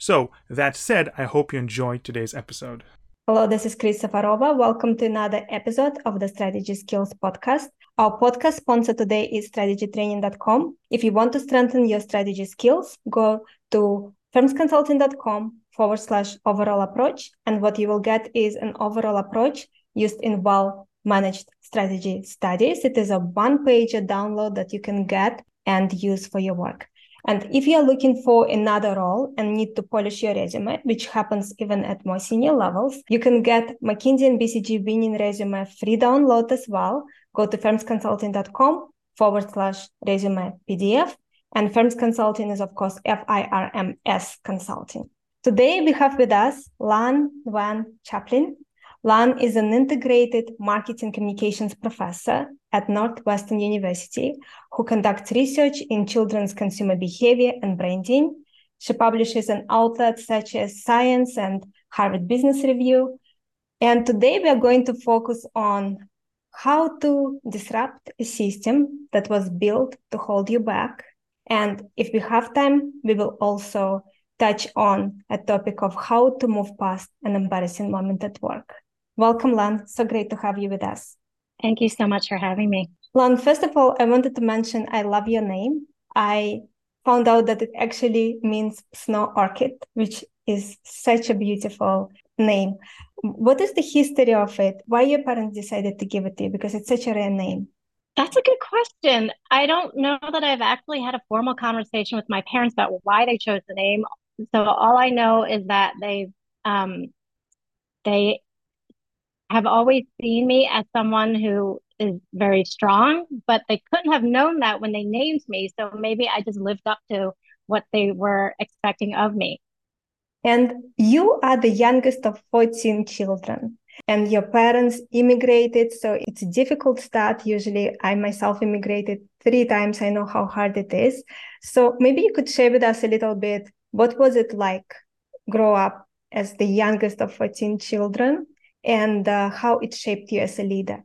So, that said, I hope you enjoyed today's episode. Hello, this is Kris Safarova. Welcome to another episode of the Strategy Skills Podcast. Our podcast sponsor today is strategytraining.com. If you want to strengthen your strategy skills, go to firmsconsulting.com forward slash overall approach. And what you will get is an overall approach used in well managed strategy studies. It is a one page download that you can get and use for your work. And if you're looking for another role and need to polish your resume, which happens even at more senior levels, you can get McKinsey and BCG winning resume free download as well. Go to firmsconsulting.com forward slash resume PDF. And Firms Consulting is, of course, F I R M S Consulting. Today we have with us Lan Nguyen Chaplin. Lan is an integrated marketing communications professor at Northwestern University who conducts research in children's consumer behavior and branding. She publishes in outlets such as Science and Harvard Business Review. And today we are going to focus on how to disrupt a system that was built to hold you back. And if we have time, we will also touch on a topic of how to move past an embarrassing moment at work. Welcome, Lan. So great to have you with us. Thank you so much for having me. Lan, first of all, I wanted to mention I love your name. I found out that it actually means snow orchid, which is such a beautiful name. What is the history of it? Why your parents decided to give it to you? Because it's such a rare name. That's a good question. I don't know that I've actually had a formal conversation with my parents about why they chose the name. So all I know is that they um, they have always seen me as someone who is very strong, but they couldn't have known that when they named me. So maybe I just lived up to what they were expecting of me. And you are the youngest of 14 children and your parents immigrated. So it's a difficult start. Usually I myself immigrated three times. I know how hard it is. So maybe you could share with us a little bit. What was it like grow up as the youngest of 14 children and uh, how it shaped you as a leader?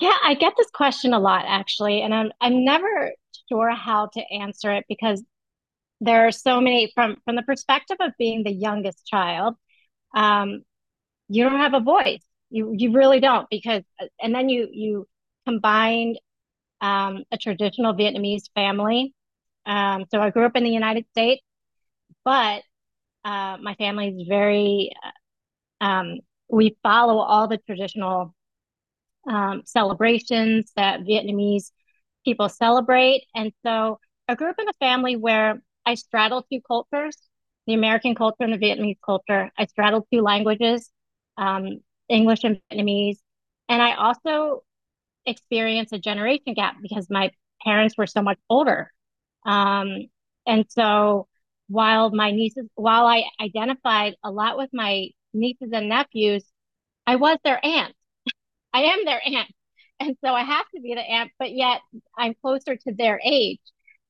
Yeah, I get this question a lot actually, and I'm I'm never sure how to answer it because there are so many from from the perspective of being the youngest child. Um, you don't have a voice. You you really don't because and then you you combined um, a traditional Vietnamese family. Um, so I grew up in the United States, but uh, my family is very uh, um, we follow all the traditional um, celebrations that Vietnamese people celebrate. And so I grew up in a family where I straddled two cultures the American culture and the Vietnamese culture. I straddled two languages, um, English and Vietnamese. And I also experienced a generation gap because my parents were so much older. Um, and so while my nieces, while I identified a lot with my nieces and nephews, I was their aunt. I am their aunt. And so I have to be the aunt, but yet I'm closer to their age.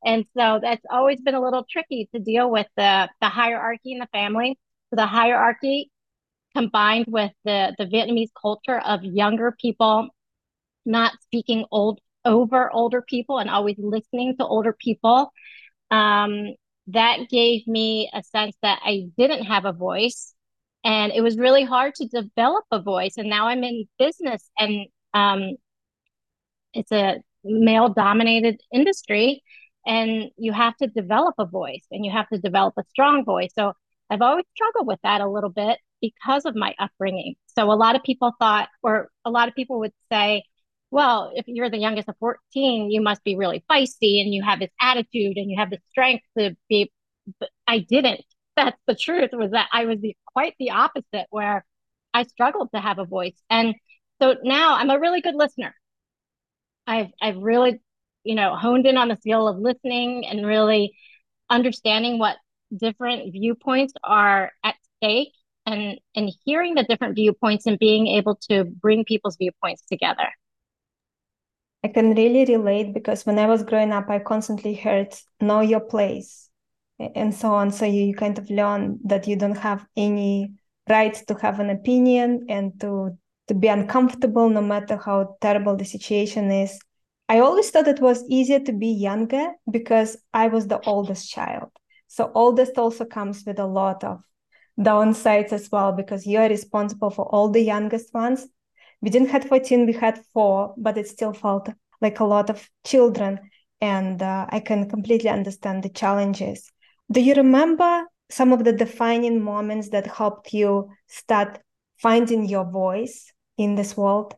And so that's always been a little tricky to deal with the, the hierarchy in the family. So the hierarchy combined with the, the Vietnamese culture of younger people not speaking old over older people and always listening to older people. Um, that gave me a sense that I didn't have a voice and it was really hard to develop a voice and now i'm in business and um, it's a male dominated industry and you have to develop a voice and you have to develop a strong voice. So i've always struggled with that a little bit because of my upbringing. So a lot of people thought or a lot of people would say well if you're the youngest of 14 you must be really feisty and you have this attitude and you have the strength to be but i didn't that's the truth was that I was the, quite the opposite where I struggled to have a voice. And so now I'm a really good listener. I've I've really, you know, honed in on the skill of listening and really understanding what different viewpoints are at stake and and hearing the different viewpoints and being able to bring people's viewpoints together. I can really relate because when I was growing up, I constantly heard know your place and so on. So you, you kind of learn that you don't have any right to have an opinion and to to be uncomfortable no matter how terrible the situation is. I always thought it was easier to be younger because I was the oldest child. So oldest also comes with a lot of downsides as well because you're responsible for all the youngest ones. We didn't have 14, we had four, but it still felt like a lot of children. And uh, I can completely understand the challenges. Do you remember some of the defining moments that helped you start finding your voice in this world?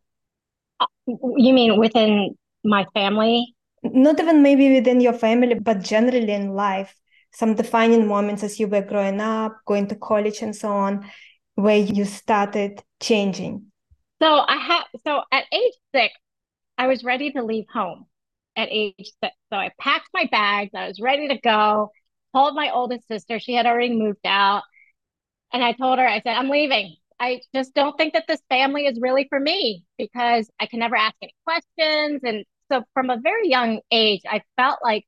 Uh, you mean within my family? Not even maybe within your family, but generally in life. Some defining moments as you were growing up, going to college, and so on, where you started changing. So I have. So at age six, I was ready to leave home. At age six, so I packed my bags. I was ready to go. Called my oldest sister. She had already moved out, and I told her. I said, "I'm leaving. I just don't think that this family is really for me because I can never ask any questions. And so from a very young age, I felt like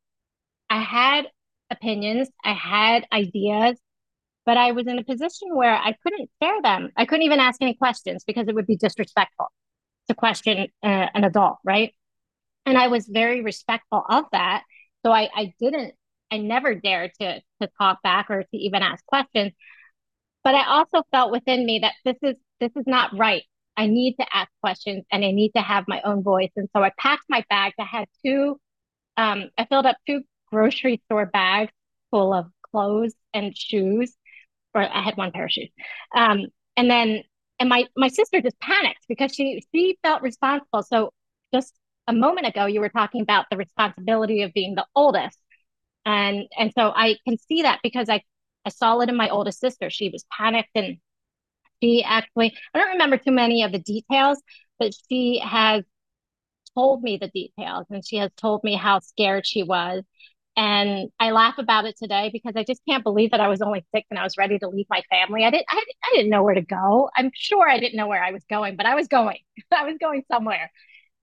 I had opinions, I had ideas, but I was in a position where I couldn't share them. I couldn't even ask any questions because it would be disrespectful to question uh, an adult, right? And I was very respectful of that. So I, I didn't, I never dared to to talk back or to even ask questions but I also felt within me that this is this is not right. I need to ask questions and I need to have my own voice. And so I packed my bags. I had two, um, I filled up two grocery store bags full of clothes and shoes, or I had one pair of shoes. Um, and then, and my my sister just panicked because she she felt responsible. So just a moment ago, you were talking about the responsibility of being the oldest, and and so I can see that because I I saw it in my oldest sister. She was panicked and she actually, I don't remember too many of the details, but she has told me the details and she has told me how scared she was. And I laugh about it today because I just can't believe that I was only six and I was ready to leave my family. I didn't, I, I didn't know where to go. I'm sure I didn't know where I was going, but I was going. I was going somewhere.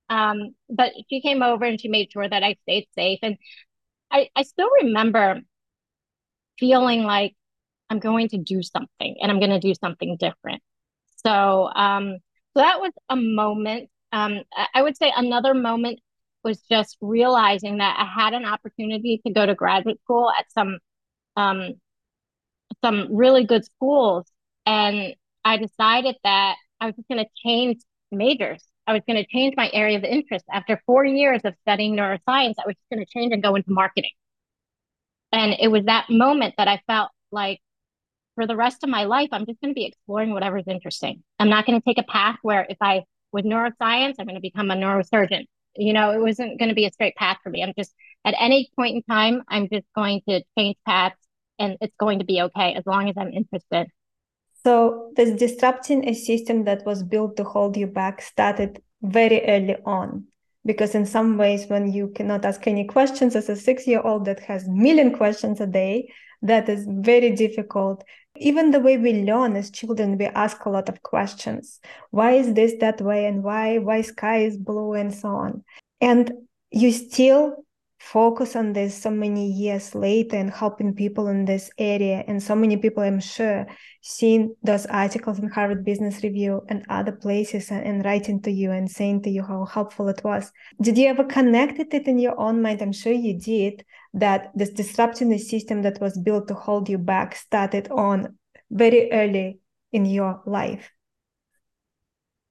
Um, but she came over and she made sure that I stayed safe. And I, I still remember feeling like I'm going to do something and I'm going to do something different. So, um, so that was a moment. Um, I would say another moment was just realizing that I had an opportunity to go to graduate school at some, um, some really good schools, and I decided that I was just going to change majors. I was going to change my area of interest. After four years of studying neuroscience, I was just going to change and go into marketing. And it was that moment that I felt like for the rest of my life, I'm just going to be exploring whatever's interesting. I'm not going to take a path where if I, with neuroscience, I'm going to become a neurosurgeon. You know, it wasn't going to be a straight path for me. I'm just, at any point in time, I'm just going to change paths and it's going to be okay as long as I'm interested. So, this disrupting a system that was built to hold you back started very early on. Because in some ways when you cannot ask any questions as a six year old that has million questions a day that is very difficult. Even the way we learn as children we ask a lot of questions. Why is this that way? And why why sky is blue? And so on. And you still focus on this so many years later and helping people in this area. And so many people i'm sure seeing those articles in harvard business review and other places and, and, writing to you and saying to you how helpful it was. Did you ever connect it in your own mind? I'm sure you did that this disrupting the system that was built to hold you back started on very early in your life.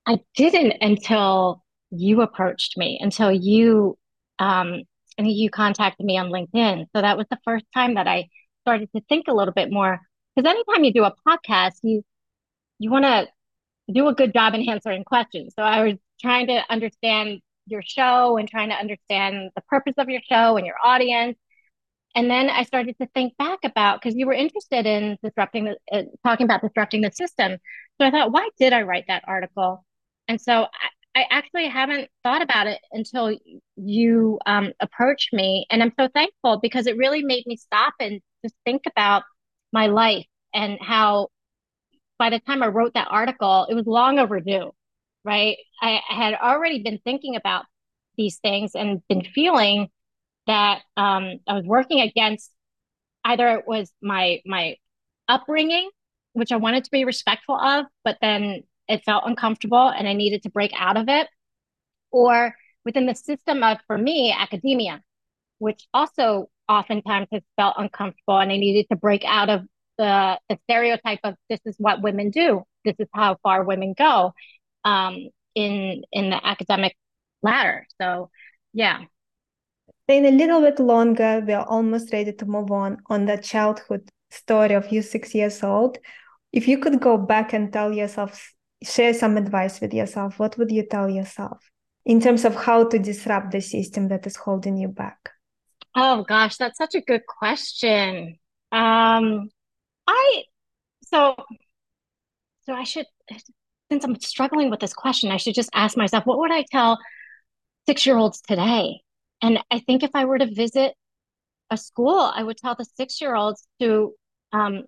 I didn't until you approached me until you um, and you contacted me on LinkedIn. So that was the first time that I started to think a little bit more. Because anytime you do a podcast, you you want to do a good job in answering questions. So I was trying to understand your show and trying to understand the purpose of your show and your audience. And then I started to think back about because you were interested in disrupting the uh, talking about disrupting the system. So I thought, why did I write that article? And so I, actually haven't thought about it until you um, approached me. And I'm so thankful because it really made me stop and just think about my life and how by the time I wrote that article, it was long overdue, right? I, I had already been thinking about these things and been feeling that um, I was working against either it was my my upbringing, which I wanted to be respectful of, but then it felt uncomfortable and I needed to break out of it, or within the system of for me academia, which also oftentimes has felt uncomfortable and I needed to break out of the, the stereotype of this is what women do, this is how far women go um, in in the academic ladder. So yeah. Staying a little bit longer, we are almost ready to move on on the childhood story of you six years old. If you could go back and tell yourself, share some advice with yourself, what would you tell yourself in terms of how to disrupt the system that is holding you back? Oh gosh, that's such a good question. Um, I so so I should since I'm struggling with this question, I should just ask myself, what would I tell six-year-olds today? And I think if I were to visit a school, I would tell the six-year-olds to um,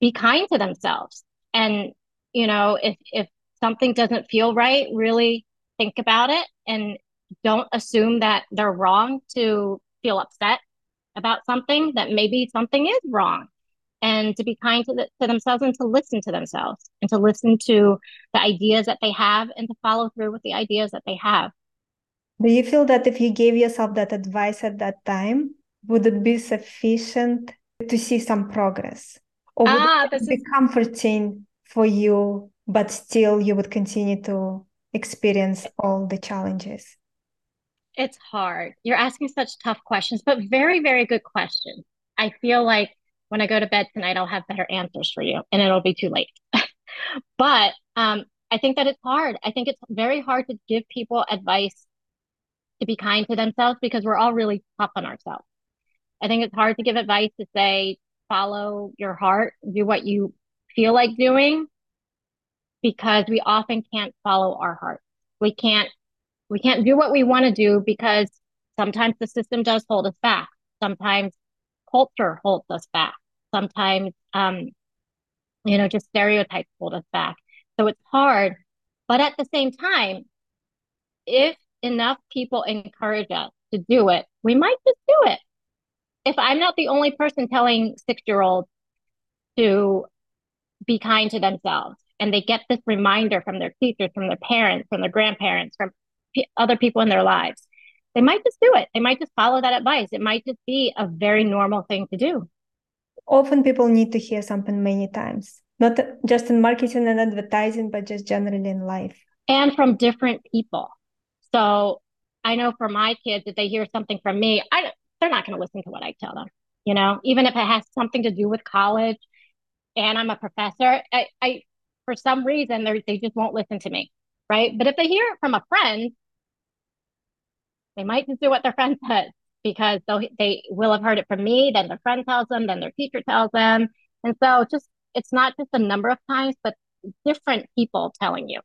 be kind to themselves. And you know, if if something doesn't feel right, really think about it and don't assume that they're wrong to feel upset about something that maybe something is wrong and to be kind to, the, to themselves and to listen to themselves and to listen to the ideas that they have and to follow through with the ideas that they have. Do you feel that if you gave yourself that advice at that time, would it be sufficient to see some progress? Or would ah, it be is... comforting for you, but still you would continue to experience all the challenges? It's hard. You're asking such tough questions, but very, very good questions. I feel like when I go to bed tonight, I'll have better answers for you and it'll be too late. but um, I think that it's hard. I think it's very hard to give people advice to be kind to themselves because we're all really tough on ourselves. I think it's hard to give advice to say, follow your heart, do what you feel like doing, because we often can't follow our heart. We can't we can't do what we want to do because sometimes the system does hold us back. Sometimes culture holds us back. Sometimes, um, you know, just stereotypes hold us back. So it's hard. But at the same time, if enough people encourage us to do it, we might just do it. If I'm not the only person telling six year olds to be kind to themselves, and they get this reminder from their teachers, from their parents, from their grandparents, from p- other people in their lives, they might just do it. They might just follow that advice. It might just be a very normal thing to do. Often people need to hear something many times, not just in marketing and advertising, but just generally in life. And from different people. So I know for my kids, if they hear something from me, I, they're not going to listen to what I tell them. You know, even if it has something to do with college and I'm a professor, I, I for some reason they just won't listen to me, right? But if they hear it from a friend, they might just do what their friend says because they they will have heard it from me, then their friend tells them, then their teacher tells them, and so just it's not just a number of times, but different people telling you.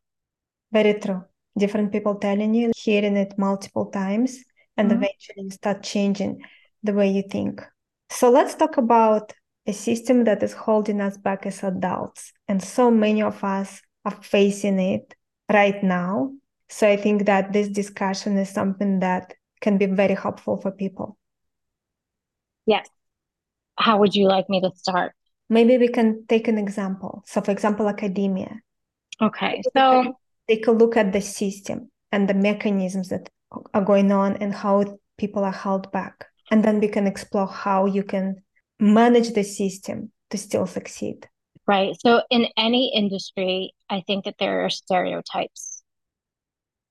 Very true. Different people telling you, hearing it multiple times, and mm-hmm. eventually you start changing the way you think. So let's talk about a system that is holding us back as adults. And so many of us are facing it right now. So I think that this discussion is something that can be very helpful for people. Yes. How would you like me to start? Maybe we can take an example. So, for example, academia. Okay. So, take a look at the system and the mechanisms that are going on and how people are held back. And then we can explore how you can manage the system to still succeed. Right. So, in any industry, I think that there are stereotypes.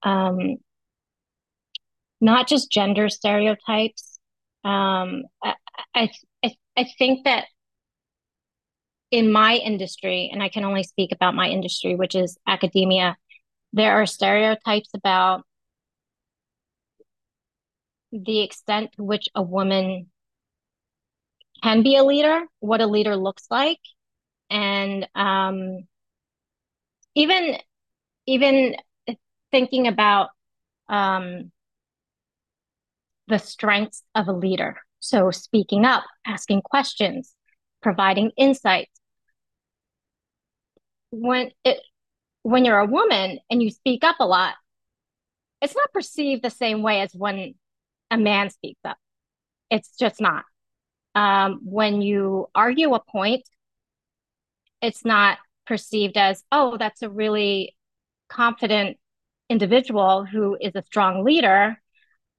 Um, not just gender stereotypes. Um, I, I, I think that in my industry, and I can only speak about my industry, which is academia, there are stereotypes about the extent to which a woman can be a leader, what a leader looks like, and um, even even thinking about um, the strengths of a leader. So, speaking up, asking questions, providing insights. when it when you're a woman and you speak up a lot, it's not perceived the same way as when a man speaks up. It's just not. Um, when you argue a point, it's not perceived as, oh, that's a really confident individual who is a strong leader.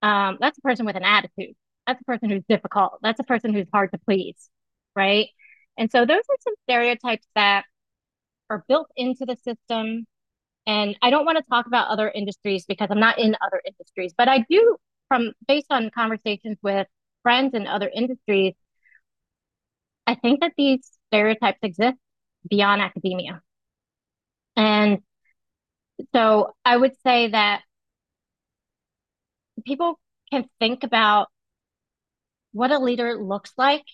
Um, that's a person with an attitude. That's a person who's difficult. That's a person who's hard to please, right? And so those are some stereotypes that are built into the system. And I don't want to talk about other industries because I'm not in other industries, but I do, from based on conversations with friends in other industries, I think that these stereotypes exist beyond academia. And so I would say that people can think about what a leader looks like,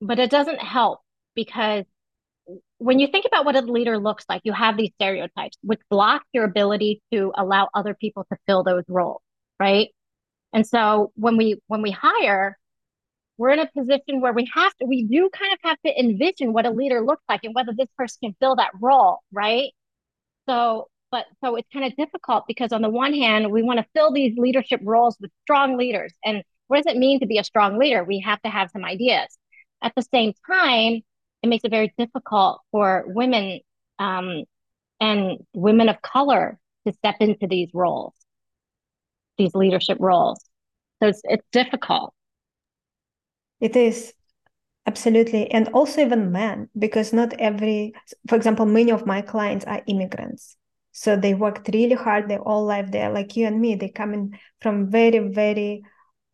but it doesn't help because when you think about what a leader looks like, you have these stereotypes which block your ability to allow other people to fill those roles, right? And so when we when we hire, we're in a position where we have to we do kind of have to envision what a leader looks like and whether this person can fill that role, right? So but so it's kind of difficult because on the one hand, we want to fill these leadership roles with strong leaders. And what does it mean to be a strong leader? We have to have some ideas. At the same time, it makes it very difficult for women um, and women of color to step into these roles, these leadership roles. So it's, it's difficult. It is absolutely. And also even men, because not every, for example, many of my clients are immigrants. So they worked really hard their whole life there, like you and me. They come in from very, very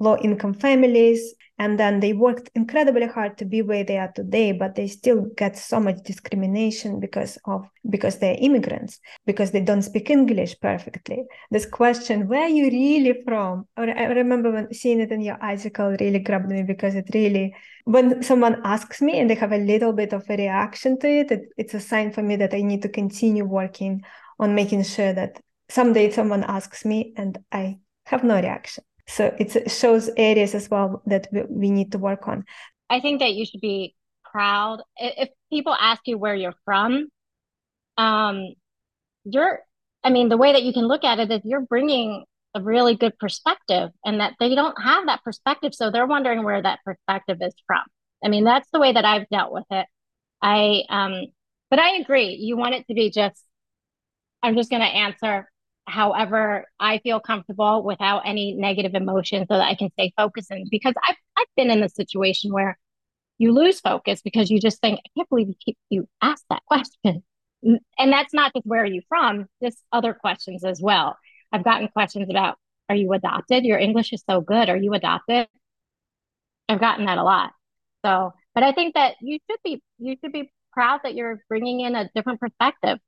low income families and then they worked incredibly hard to be where they are today but they still get so much discrimination because of because they're immigrants because they don't speak english perfectly. This question where are you really from? I remember when seeing it in your article really grabbed me because it really when someone asks me and they have a little bit of a reaction to it, it it's a sign for me that i need to continue working on making sure that someday someone asks me and i have no reaction so it shows areas as well that we, need to work on. I think that you should be proud. If people ask you where you're from, um, you're, I mean, the way that you can look at it is you're bringing a really good perspective and that they don't have that perspective. So they're wondering where that perspective is from. I mean, that's the way that I've dealt with it. I, um, but I agree. You want it to be just, I'm just going to answer however I feel comfortable without any negative emotion so that I can stay focused. And because I've, I've been in the situation where you lose focus because you just think, I can't believe you keep, you asked that question. Mm, and that's not just where are you from, just other questions as well. I've gotten questions about, are you adopted? Your English is so good. Are you adopted? I've gotten that a lot. So, but I think that you should be, you should be proud that you're bringing in a different perspective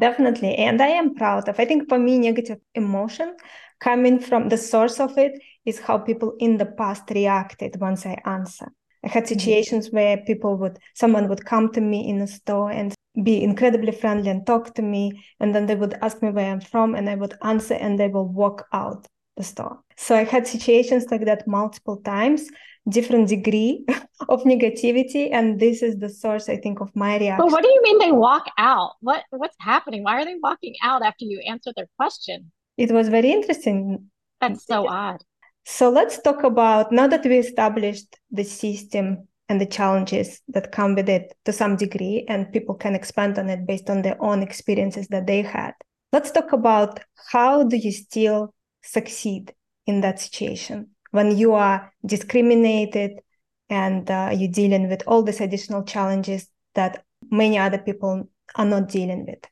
Definitely. And I am proud of, I think for me, negative emotion coming from the source of it is how people in the past reacted once I answer. I had mm-hmm. situations mm-hmm. where people would, someone would come to me in a store and be incredibly friendly and talk to me. And then they would ask me where I'm from and I would answer and they will walk out the store. So I had situations like that multiple times different degree of negativity and this is the source i think of my reaction but what do you mean they walk out? What what's happening? Why are they walking out after you answer their question? It was very interesting. That's so odd. So let's talk about now that we established the system and the challenges that come with it to some degree and people can expand on it based on their own experiences that they had let's talk about how do you still succeed in that situation when you are discriminated and uh, you're dealing with all these additional challenges that many other people are not dealing with?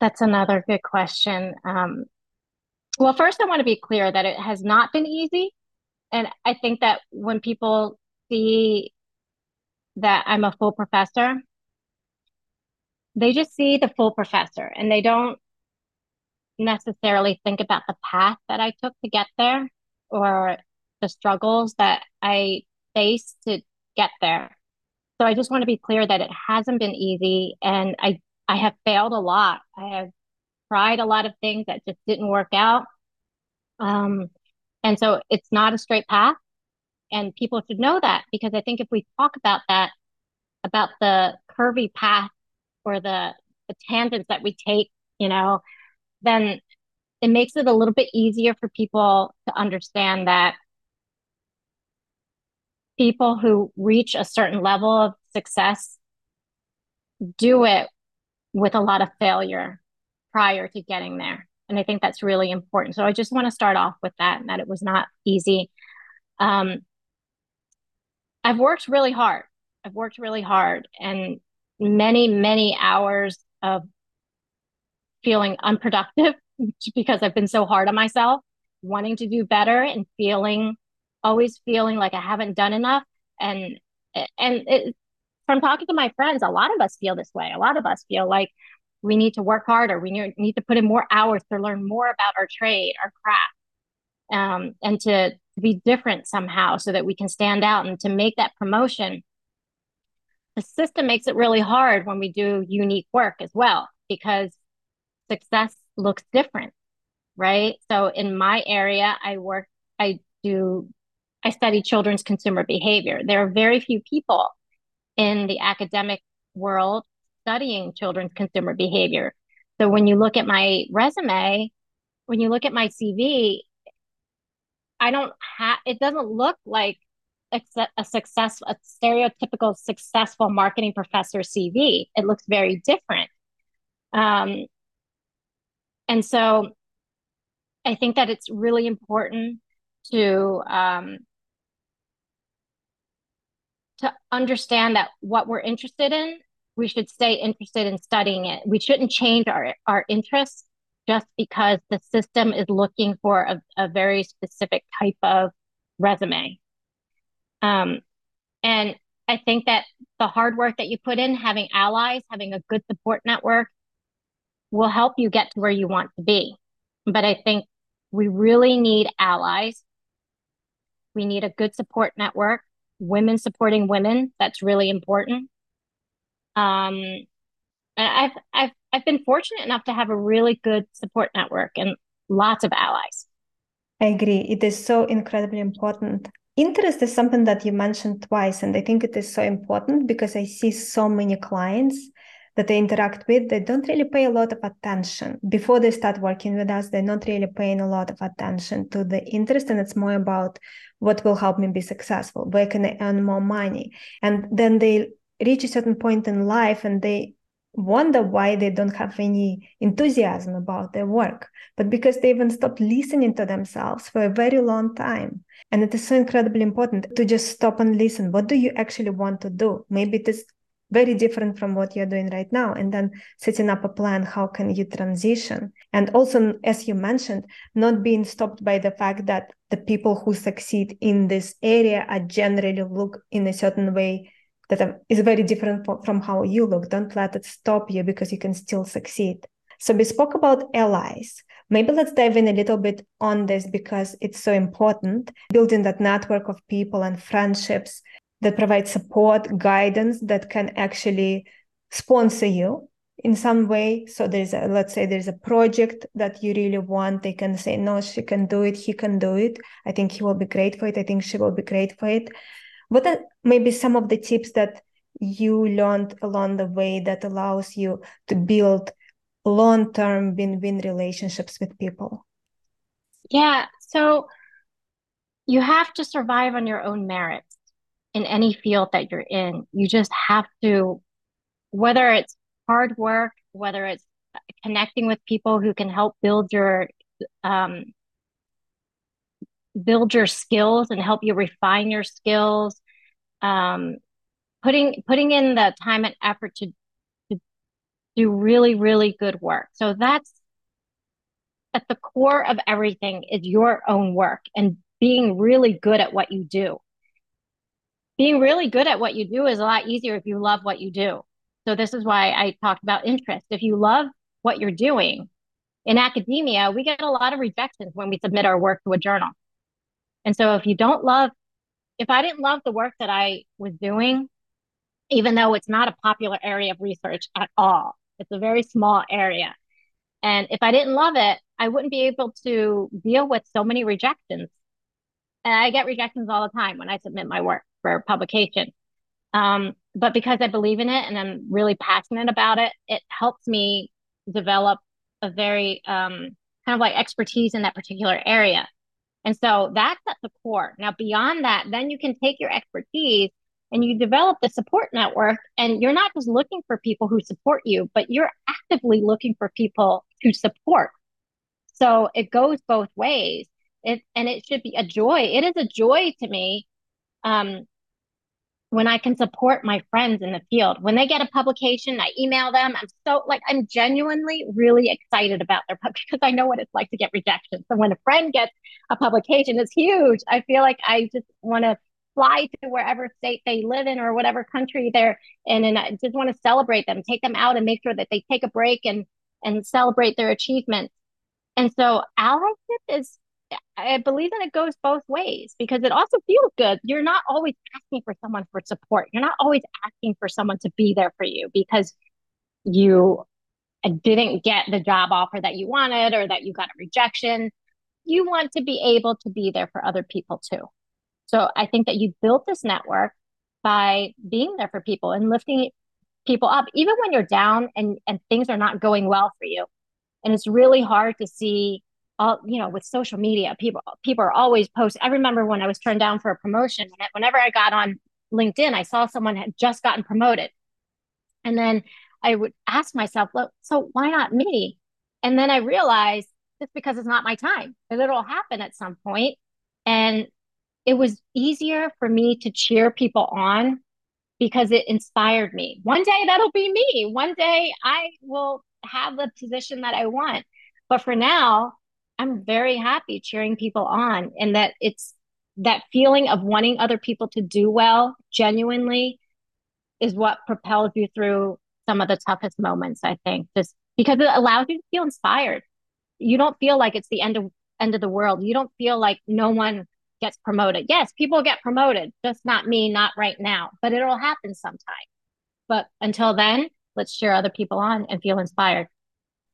That's another good question. Um, well, first, I want to be clear that it has not been easy. And I think that when people see that I'm a full professor, they just see the full professor and they don't necessarily think about the path that I took to get there or the struggles that I faced to get there. So I just want to be clear that it hasn't been easy and I I have failed a lot. I have tried a lot of things that just didn't work out. Um, and so it's not a straight path and people should know that because I think if we talk about that about the curvy path or the, the tangents that we take, you know, then it makes it a little bit easier for people to understand that people who reach a certain level of success do it with a lot of failure prior to getting there. And I think that's really important. So I just want to start off with that and that it was not easy. Um, I've worked really hard. I've worked really hard and many, many hours of feeling unproductive because I've been so hard on myself, wanting to do better and feeling always feeling like I haven't done enough. And and it, from talking to my friends, a lot of us feel this way. A lot of us feel like we need to work harder. We need to put in more hours to learn more about our trade, our craft, um, and to, to be different somehow so that we can stand out and to make that promotion. The system makes it really hard when we do unique work as well because success looks different, right? So in my area, I work, I do, I study children's consumer behavior. There are very few people in the academic world studying children's consumer behavior. So when you look at my resume, when you look at my CV, I don't have, it doesn't look like a, a success, a stereotypical successful marketing professor CV. It looks very different. Um, and so I think that it's really important to um, to understand that what we're interested in, we should stay interested in studying it. We shouldn't change our, our interests just because the system is looking for a, a very specific type of resume. Um, and I think that the hard work that you put in, having allies, having a good support network, will help you get to where you want to be. But I think we really need allies. We need a good support network women supporting women. That's really important. Um, and I've I've I've been fortunate enough to have a really good support network and lots of allies. I agree. It is so incredibly important. Interest is something that you mentioned twice, and I think it is so important because I see so many clients that they interact with, they don't really pay a lot of attention. Before they start working with us, they're not really paying a lot of attention to the interest, and it's more about what will help me be successful, where can I earn more money? And then they reach a certain point in life and they wonder why they don't have any enthusiasm about their work, but because they even stopped listening to themselves for a very long time. And it is so incredibly important to just stop and listen. What do you actually want to do? Maybe it is very different from what you're doing right now. And then setting up a plan how can you transition? And also as you mentioned not being stopped by the fact that the people who succeed in this area are generally look in a certain way that is very different from how you look. Don't let it stop you because you can still succeed. So we spoke about allies. Maybe let's dive in a little bit on this because it's so important. Building that network of people and friendships that provide support, guidance that can actually sponsor you in some way. So there's a, let's say there's a project that you really want. They can say, no, she can do it. He can do it. I think he will be great for it. I think she will be great for it. What are maybe some of the tips that you learned along the way that allows you to build long-term win-win relationships with people? Yeah. So you have to survive on your own merit in any field that you're in. You just have to, whether it's hard work, whether it's connecting with people who can help build your um, build your skills and help you refine your skills um, putting putting in the time and effort to, to do really really good work so that's at the core of everything is your own work and being really good at what you do being really good at what you do is a lot easier if you love what you do. So this is why I talked about interest. If you love what you're doing in academia, we get a lot of rejections when we submit our work to a journal. And so if you don't love, if I didn't love the work that I was doing, even though it's not a popular area of research at all, it's a very small area. And if I didn't love it, I wouldn't be able to deal with so many rejections. And I get rejections all the time when I submit my work for publication. Um, but because I believe in it and I'm really passionate about it, it helps me develop a very um, kind of like expertise in that particular area. And so that's at the core. Now, beyond that, then you can take your expertise and you develop the support network. And you're not just looking for people who support you, but you're actively looking for people to support. So it goes both ways. It, and it should be a joy. It is a joy to me um, when I can support my friends in the field. When they get a publication, I email them. I'm so like I'm genuinely really excited about their pub because I know what it's like to get rejection. So when a friend gets a publication, it's huge. I feel like I just want to fly to wherever state they live in or whatever country they're in and I just want to celebrate them, take them out and make sure that they take a break and and celebrate their achievements. And so allyship is I believe that it goes both ways because it also feels good. You're not always asking for someone for support. You're not always asking for someone to be there for you because you didn't get the job offer that you wanted or that you got a rejection. You want to be able to be there for other people too. So I think that you built this network by being there for people and lifting people up, even when you're down and, and things are not going well for you. And it's really hard to see all you know with social media people people are always posting i remember when i was turned down for a promotion whenever i got on linkedin i saw someone had just gotten promoted. And then i would ask myself well, so why not me? And then i realized just because it's not my time that it'll happen at some point. And it was easier for me to cheer people on because it inspired me. One day that'll be me. One day i will have the position that i want. But for now I'm very happy cheering people on and that it's that feeling of wanting other people to do well genuinely is what propels you through some of the toughest moments, I think, just because it allows you to feel inspired. You don't feel like it's the end of end of the world. You don't feel like no one gets promoted. Yes, people get promoted, just not me, not right now, but it'll happen sometime. But until then, let's cheer other people on and feel inspired.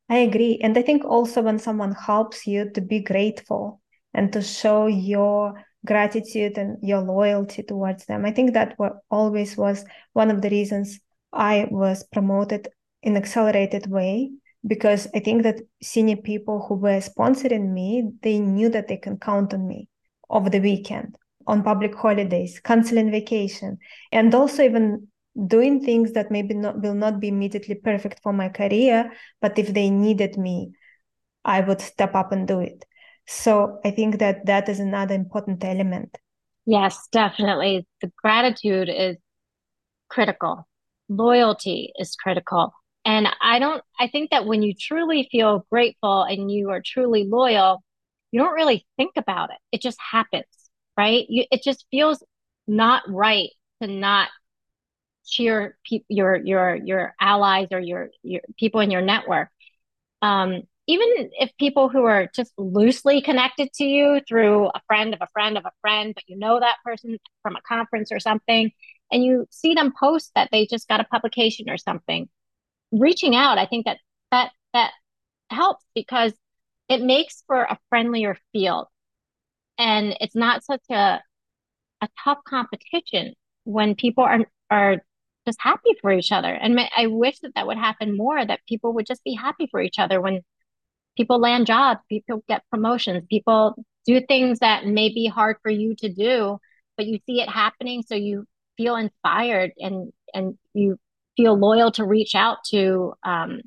I agree. And I think also when someone helps you to be grateful and to show your gratitude and your loyalty towards them. I think that always was one of the reasons I was promoted in accelerated way because I think that senior people who were sponsoring me, they knew that they can count on me over the weekend, on public holidays, canceling vacation, and also even doing things that maybe not will not be immediately perfect for my career but if they needed me i would step up and do it. So i think that that is another important element. Yes definitely. The gratitude is critical. Loyalty is critical. And i don't i think that when you truly feel grateful and you are truly loyal you don't really think about it. It just happens right? You, it just feels not right to not cheer pe- your your your allies or your your people in your network. Um, even if people who are just loosely connected to you through a friend of a friend of a friend but you know that person from a conference or something and you see them post that they just got a publication or something reaching out i think that that that helps because it makes for a friendlier field. And it's not such a a tough competition when people are are just happy for each other. And I wish that that would happen more, that people would just be happy for each other when people land jobs, people get promotions, people do things that may be hard for you to do, but you see it happening. So you feel inspired and, and you feel loyal to reach out to um,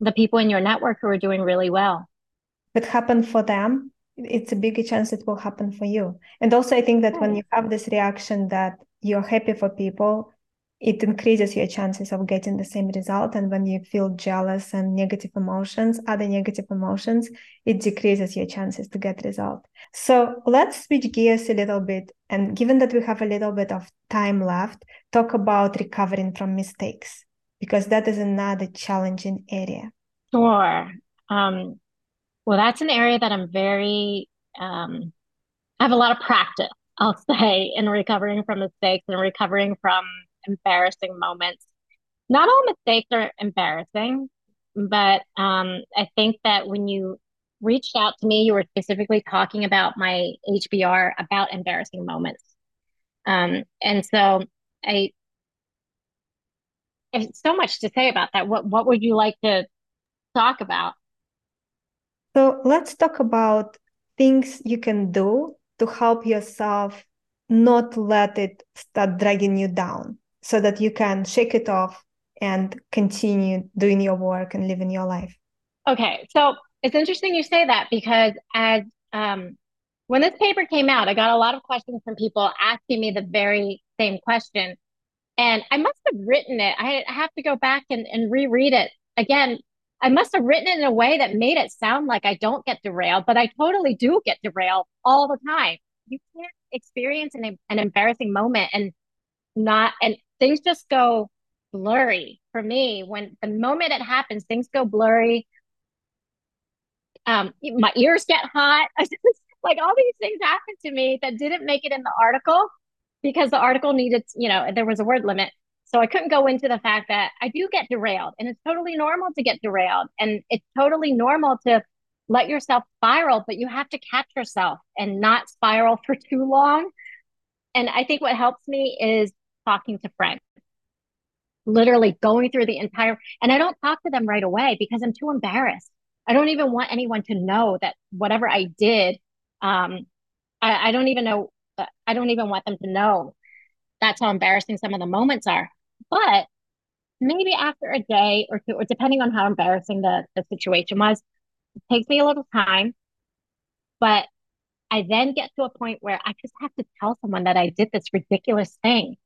the people in your network who are doing really well. It happened for them. It's a bigger chance it will happen for you. And also, I think that when you have this reaction that you're happy for people, it increases your chances of getting the same result and when you feel jealous and negative emotions other negative emotions it decreases your chances to get result. So let's switch gears a little bit and given that we have a little bit of time left talk about recovering from mistakes because that is another challenging area. Sure. Um, well that's an area that i'm very um, i have a lot of practice i'll say in recovering from mistakes and recovering from embarrassing moments. Not all mistakes are embarrassing, but um, I think that when you reached out to me, you were specifically talking about my HBR about embarrassing moments. Um, and so I there's so much to say about that. What what would you like to talk about? So let's talk about things you can do to help yourself not let it start dragging you down so that you can shake it off and continue doing your work and living your life. Okay. So it's interesting you say that because as um, when this paper came out, I got a lot of questions from people asking me the very same question. And I must have written it. I have to go back and, and reread it again. I must have written it in a way that made it sound like I don't get derailed, but I totally do get derailed all the time. You can't experience an, an embarrassing moment and not, and things just go blurry for me. When the moment it happens, things go blurry. Um, my ears get hot. like all these things happen to me that didn't make it in the article because the article needed, you know, there was a word limit. So I couldn't go into the fact that I do get derailed and it's totally normal to get derailed and it's totally normal to let yourself spiral, but you have to catch yourself and not spiral for too long. And I think what helps me is talking to friends, literally going through the entire, and I don't talk to them right away because I'm too embarrassed. I don't even want anyone to know that whatever I did, um, I, I don't even know, I don't even want them to know that's how embarrassing some of the moments are. But maybe after a day or two, or depending on how embarrassing the, the situation was, it takes me a little time. But I then get to a point where I just have to tell someone that I did this ridiculous thing.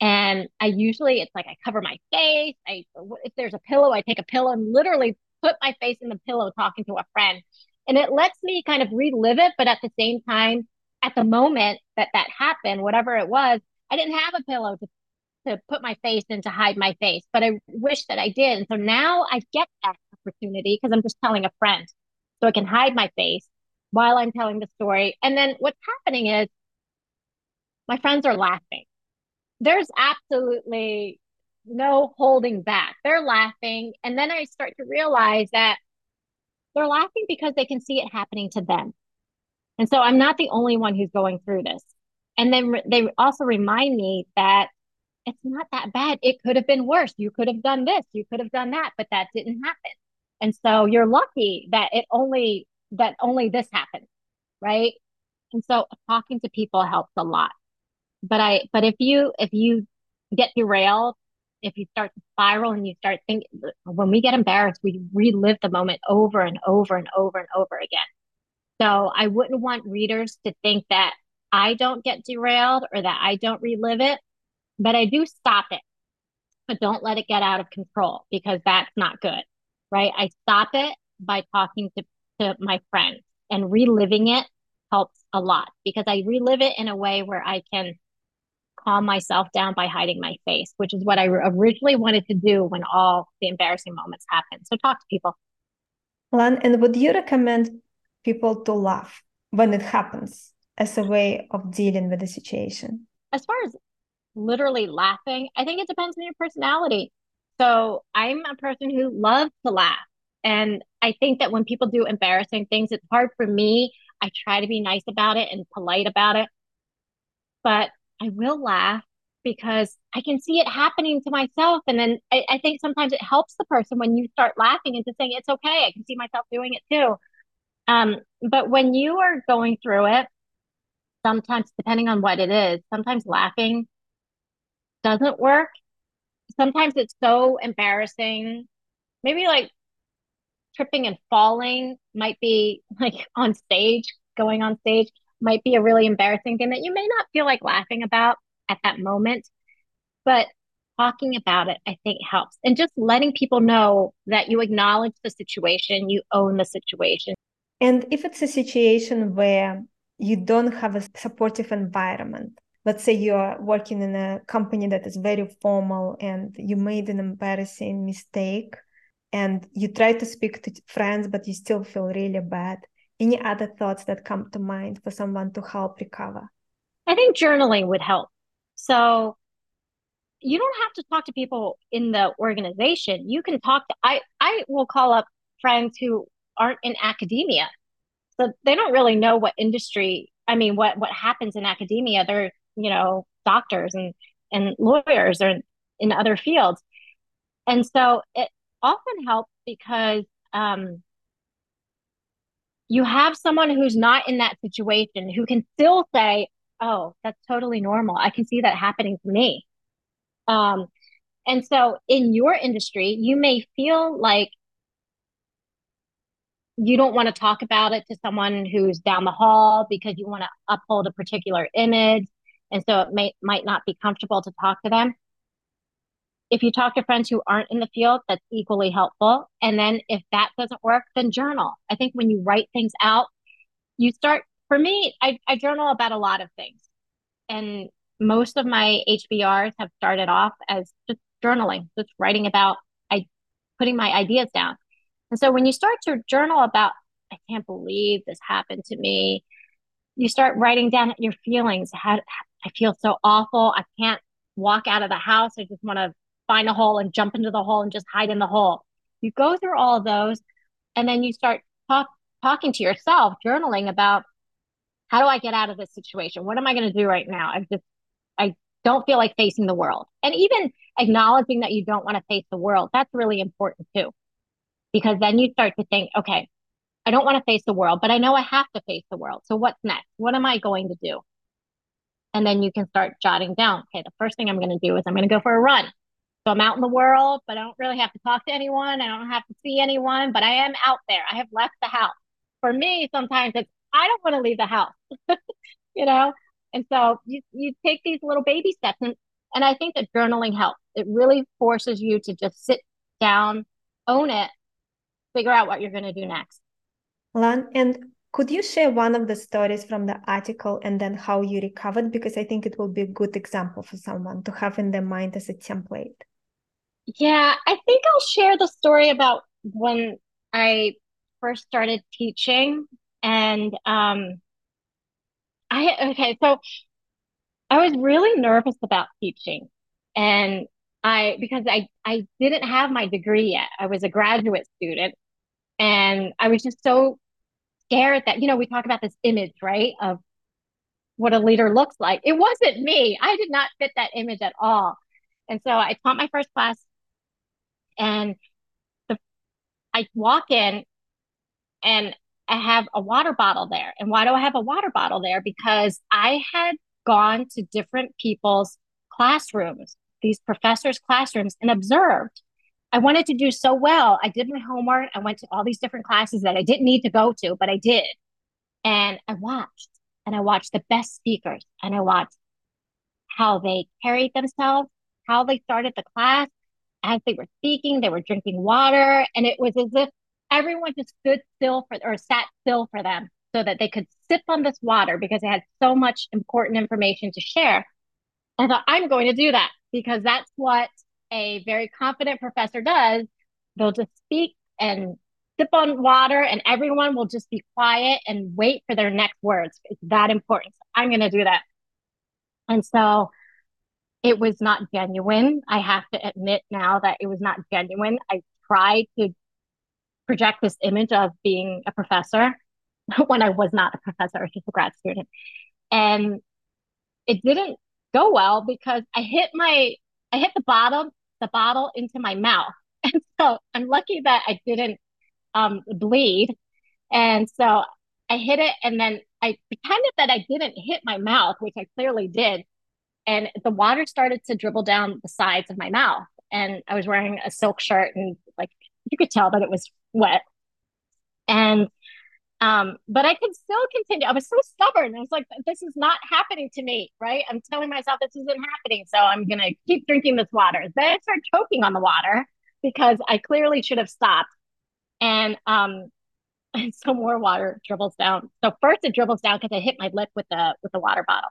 And I usually, it's like I cover my face. I, if there's a pillow, I take a pillow and literally put my face in the pillow talking to a friend. And it lets me kind of relive it. But at the same time, at the moment that that happened, whatever it was, I didn't have a pillow to to put my face in to hide my face, but I wish that I did. And so now I get that opportunity because I'm just telling a friend. So I can hide my face while I'm telling the story. And then what's happening is my friends are laughing. There's absolutely no holding back. They're laughing. And then I start to realize that they're laughing because they can see it happening to them. And so I'm not the only one who's going through this. And then they also remind me that it's not that bad. It could have been worse. You could have done this, you could have done that, but that didn't happen. And so you're lucky that it only that only this happened, right? And so talking to people helps a lot. But I but if you if you get derailed, if you start to spiral and you start thinking when we get embarrassed, we relive the moment over and over and over and over again. So I wouldn't want readers to think that I don't get derailed or that I don't relive it but I do stop it, but don't let it get out of control because that's not good, right? I stop it by talking to, to my friends and reliving it helps a lot because I relive it in a way where I can calm myself down by hiding my face, which is what I originally wanted to do when all the embarrassing moments happen. So talk to people. Lan, and would you recommend people to laugh when it happens as a way of dealing with the situation? As far as literally laughing. I think it depends on your personality. So I'm a person who loves to laugh. And I think that when people do embarrassing things, it's hard for me. I try to be nice about it and polite about it. But I will laugh because I can see it happening to myself. And then I, I, think sometimes it helps the person when you start laughing and just saying, it's okay. I can see myself doing it too. Um, but when you are going through it, sometimes, depending on what it is, sometimes laughing doesn't work. Sometimes it's so embarrassing. Maybe like tripping and falling might be like on stage, going on stage might be a really embarrassing thing that you may not feel like laughing about at that moment. But talking about it, I think helps. And just letting people know that you acknowledge the situation, you own the situation. And if it's a situation where you don't have a supportive environment, let's say you're working in a company that is very formal and you made an embarrassing mistake and you try to speak to friends but you still feel really bad any other thoughts that come to mind for someone to help recover? I think journaling would help. So you don't have to talk to people in the organization. You can talk to i i will call up friends who aren't in academia. So they don't really know what industry i mean what what happens in academia. They're you know doctors and and lawyers or in other fields. And so it often helps because um, you have someone who's not in that situation who can still say, Oh, that's totally normal. I can see that happening to me. Um, and so in your industry, you may feel like you don't want to talk about it to someone who's down the hall because you want to uphold a particular image. And so it may, might not be comfortable to talk to them. If you talk to friends who aren't in the field, that's equally helpful. And then if that doesn't work, then journal. I think when you write things out, you start, for me, I, I journal about a lot of things. And most of my HBRs have started off as just journaling, just writing about, I putting my ideas down. And so when you start to journal about, I can't believe this happened to me, you start writing down your feelings. How I feel so awful. I can't walk out of the house. I just want to find a hole and jump into the hole and just hide in the hole. You go through all of those and then you start talk, talking to yourself, journaling about how do I get out of this situation? What am I going to do right now? I just, I don't feel like facing the world. And even acknowledging that you don't want to face the world, that's really important too because then you start to think, okay, I don't want to face the world, but I know I have to face the world. So what's next? What am I going to do? And then you can start jotting down, okay, the first thing I'm going to do is I'm going to go for a run. So I'm out in the world, but I don't really have to talk to anyone. I don't have to see anyone, but I am out there. I have left the house. For me, sometimes it's, I don't want to leave the house, you know? And so you, you take these little baby steps and, and I think that journaling helps. It really forces you to just sit down, own it, figure out what you're going to do next. Lan, and could you share one of the stories from the article and then how you recovered? Because I think it will be a good example for someone to have in their mind as a template. Yeah, I think I'll share the story about when I first started teaching. And um, I, okay, so I was really nervous about teaching. And I because I I didn't have my degree yet. I was a graduate student and I was just so scared that you know we talk about this image, right, of what a leader looks like. It wasn't me. I did not fit that image at all. And so I taught my first class and the I walk in and I have a water bottle there. And why do I have a water bottle there? Because I had gone to different people's classrooms these professors' classrooms and observed. I wanted to do so well. I did my homework. I went to all these different classes that I didn't need to go to, but I did. And I watched and I watched the best speakers and I watched how they carried themselves, how they started the class. As they were speaking, they were drinking water. And it was as if everyone just stood still for or sat still for them so that they could sip on this water because they had so much important information to share. I thought, I'm going to do that because that's what a very confident professor does. They'll just speak and sip on water, and everyone will just be quiet and wait for their next words. It's that important. So I'm going to do that. And so it was not genuine. I have to admit now that it was not genuine. I tried to project this image of being a professor when I was not a professor, I was just a grad student. And it didn't go well because I hit my I hit the bottom the bottle into my mouth, and so I'm lucky that I didn't um, bleed, and so I hit it, and then I pretended that I didn't hit my mouth, which I clearly did, and the water started to dribble down the sides of my mouth, and I was wearing a silk shirt, and like you could tell that it was wet, and um, but I could still continue. I was so stubborn. I was like, this is not happening to me, right? I'm telling myself this isn't happening. So I'm to keep drinking this water. Then I start choking on the water because I clearly should have stopped. And, um, and so more water dribbles down. So first it dribbles down because I hit my lip with the, with the water bottle.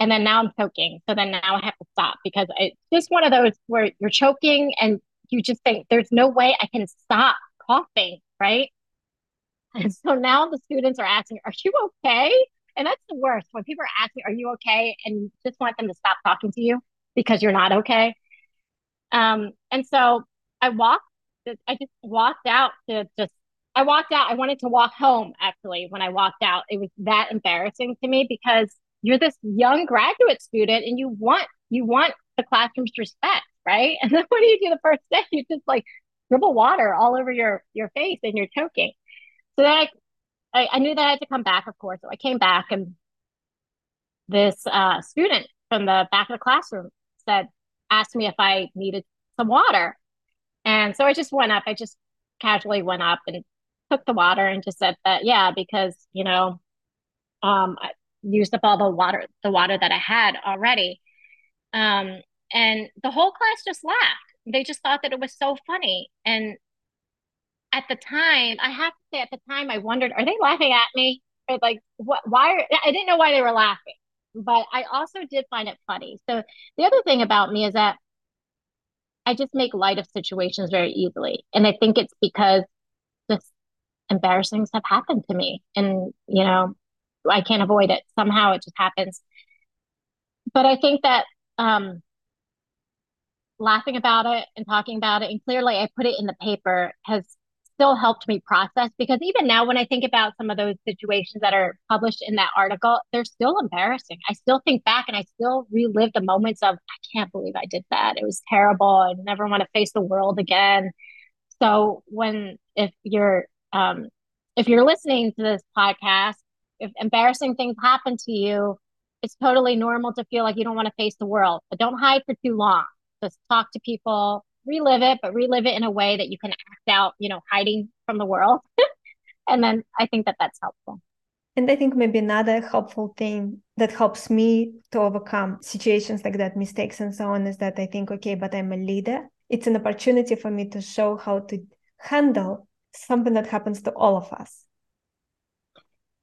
And then now I'm choking. So then now I have to stop because it's just one of those where you're choking and you just think there's no way I can stop coughing, right? And so now the students are asking, Are you okay? And that's the worst when people are asking, Are you okay? And just want them to stop talking to you because you're not okay. Um, and so I walked, I just walked out to just, I walked out. I wanted to walk home actually when I walked out. It was that embarrassing to me because you're this young graduate student and you want, you want the classroom's respect, right? And then what do you do the first day? You just like dribble water all over your your face and you're choking. So then I, I, I knew that I had to come back, of course. So I came back and this uh, student from the back of the classroom said, asked me if I needed some water. And so I just went up. I just casually went up and took the water and just said that, yeah, because, you know, um, used up all the water, the water that I had already. Um, and the whole class just laughed. They just thought that it was so funny. And at the time, I have to say, at the time, I wondered, are they laughing at me? Or like, what? Why? Are, I didn't know why they were laughing, but I also did find it funny. So the other thing about me is that I just make light of situations very easily, and I think it's because just embarrassing stuff happened to me, and you know, I can't avoid it. Somehow, it just happens. But I think that um, laughing about it and talking about it, and clearly I put it in the paper has still helped me process because even now when I think about some of those situations that are published in that article, they're still embarrassing. I still think back and I still relive the moments of I can't believe I did that. It was terrible. I never want to face the world again. So when if you're um if you're listening to this podcast, if embarrassing things happen to you, it's totally normal to feel like you don't want to face the world, but don't hide for too long. Just talk to people, relive it, but relive it in a way that you can act out, you know, hiding from the world. and then I think that that's helpful. And I think maybe another helpful thing that helps me to overcome situations like that, mistakes and so on, is that I think, okay, but I'm a leader. It's an opportunity for me to show how to handle something that happens to all of us.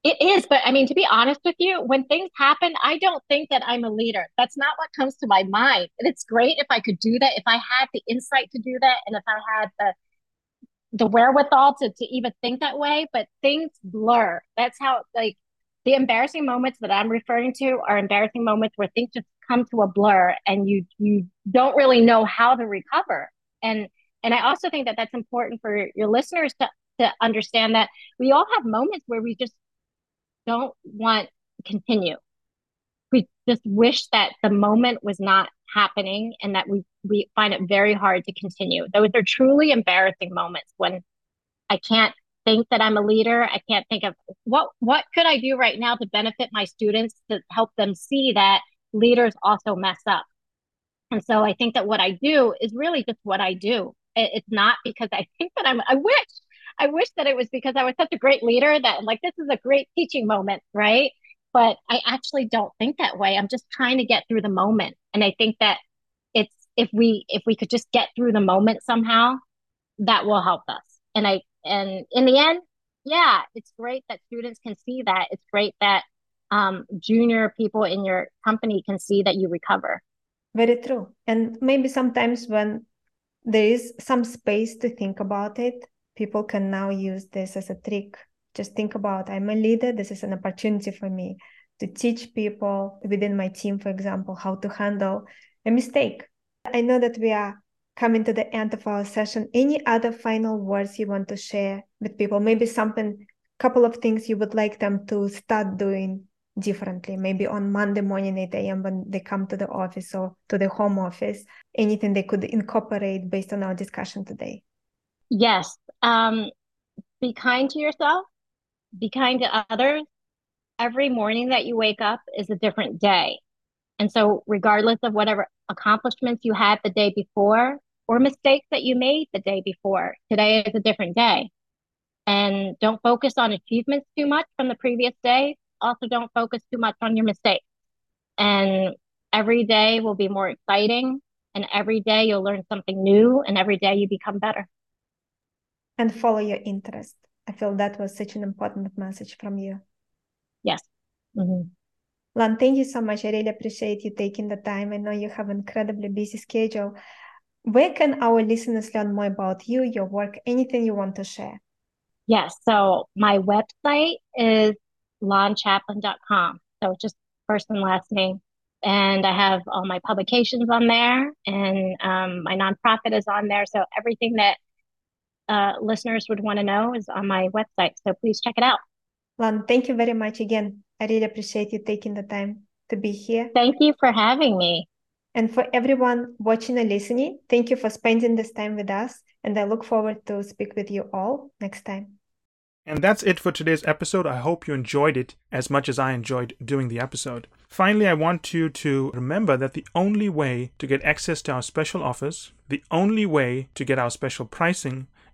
It is, but I mean, to be honest with you, when things happen, I don't think that I'm a leader. That's not what comes to my mind. And it's great if I could do that, if I had the insight to do that, and if I had the the wherewithal to, to even think that way, but things blur. That's how like the embarrassing moments that I'm referring to are embarrassing moments where things just come to a blur and you you don't really know how to recover. And and I also think that that's important for your listeners to to understand that we all have moments where we just don't want to continue. We just wish that the moment was not happening and that we, we find it very hard to continue. Those are truly embarrassing moments when I can't think that I'm a leader. I can't think of what what could I do right now to benefit my students to help them see that leaders also mess up. And so I think that what I do is really just what I do. It's not because I think that I'm I wish I wish that it was because I was such a great leader that like this is a great teaching moment, right? But I actually don't think that way. I'm just trying to get through the moment. And I think that it's if we if we could just get through the moment somehow, that will help us. And I and in the end, yeah, it's great that students can see that. It's great that um, junior people in your company can see that you recover. Very true. And maybe sometimes when there is some space to think about it, people can now use this as a trick. Just think about I'm a leader, this is an opportunity for me to teach people within my team, for example, how to handle a mistake. I know that we are coming to the end of our session. Any other final words you want to share with people? Maybe something, couple of things you would like them to start doing differently maybe on monday morning 8 a.m when they come to the office or to the home office anything they could incorporate based on our discussion today Yes. Um, be kind to yourself, be kind to others. Every morning that you wake up is a different day. And so, regardless of whatever accomplishments you had the day before or mistakes that you made the day before, today is a different day. And don't focus on achievements too much from the previous day. Also, don't focus too much on your mistakes. And every day will be more exciting. And every day you'll learn something new. And every day you become better and follow your interest. I feel that was such an important message from you. Yes. Mm-hmm. Lan, thank you so much. I really appreciate you taking the time. I know you have an incredibly busy schedule. Where can our listeners learn more about you, your work, anything you want to share? Yes. So my website is lanchaplin.com. So just first and last name. And I have all my publications on there, and um, my nonprofit is on there. So everything that uh, listeners would want to know is on my website. So please check it out. Lan, thank you very much again. I really appreciate you taking the time to be here. Thank you for having me. And for everyone watching and listening, thank you for spending this time with us. And I look forward to speak with you all next time. And that's it for today's episode. I hope you enjoyed it as much as I enjoyed doing the episode. Finally, I want you to remember that the only way to get access to our special offers, the only way to get our special pricing,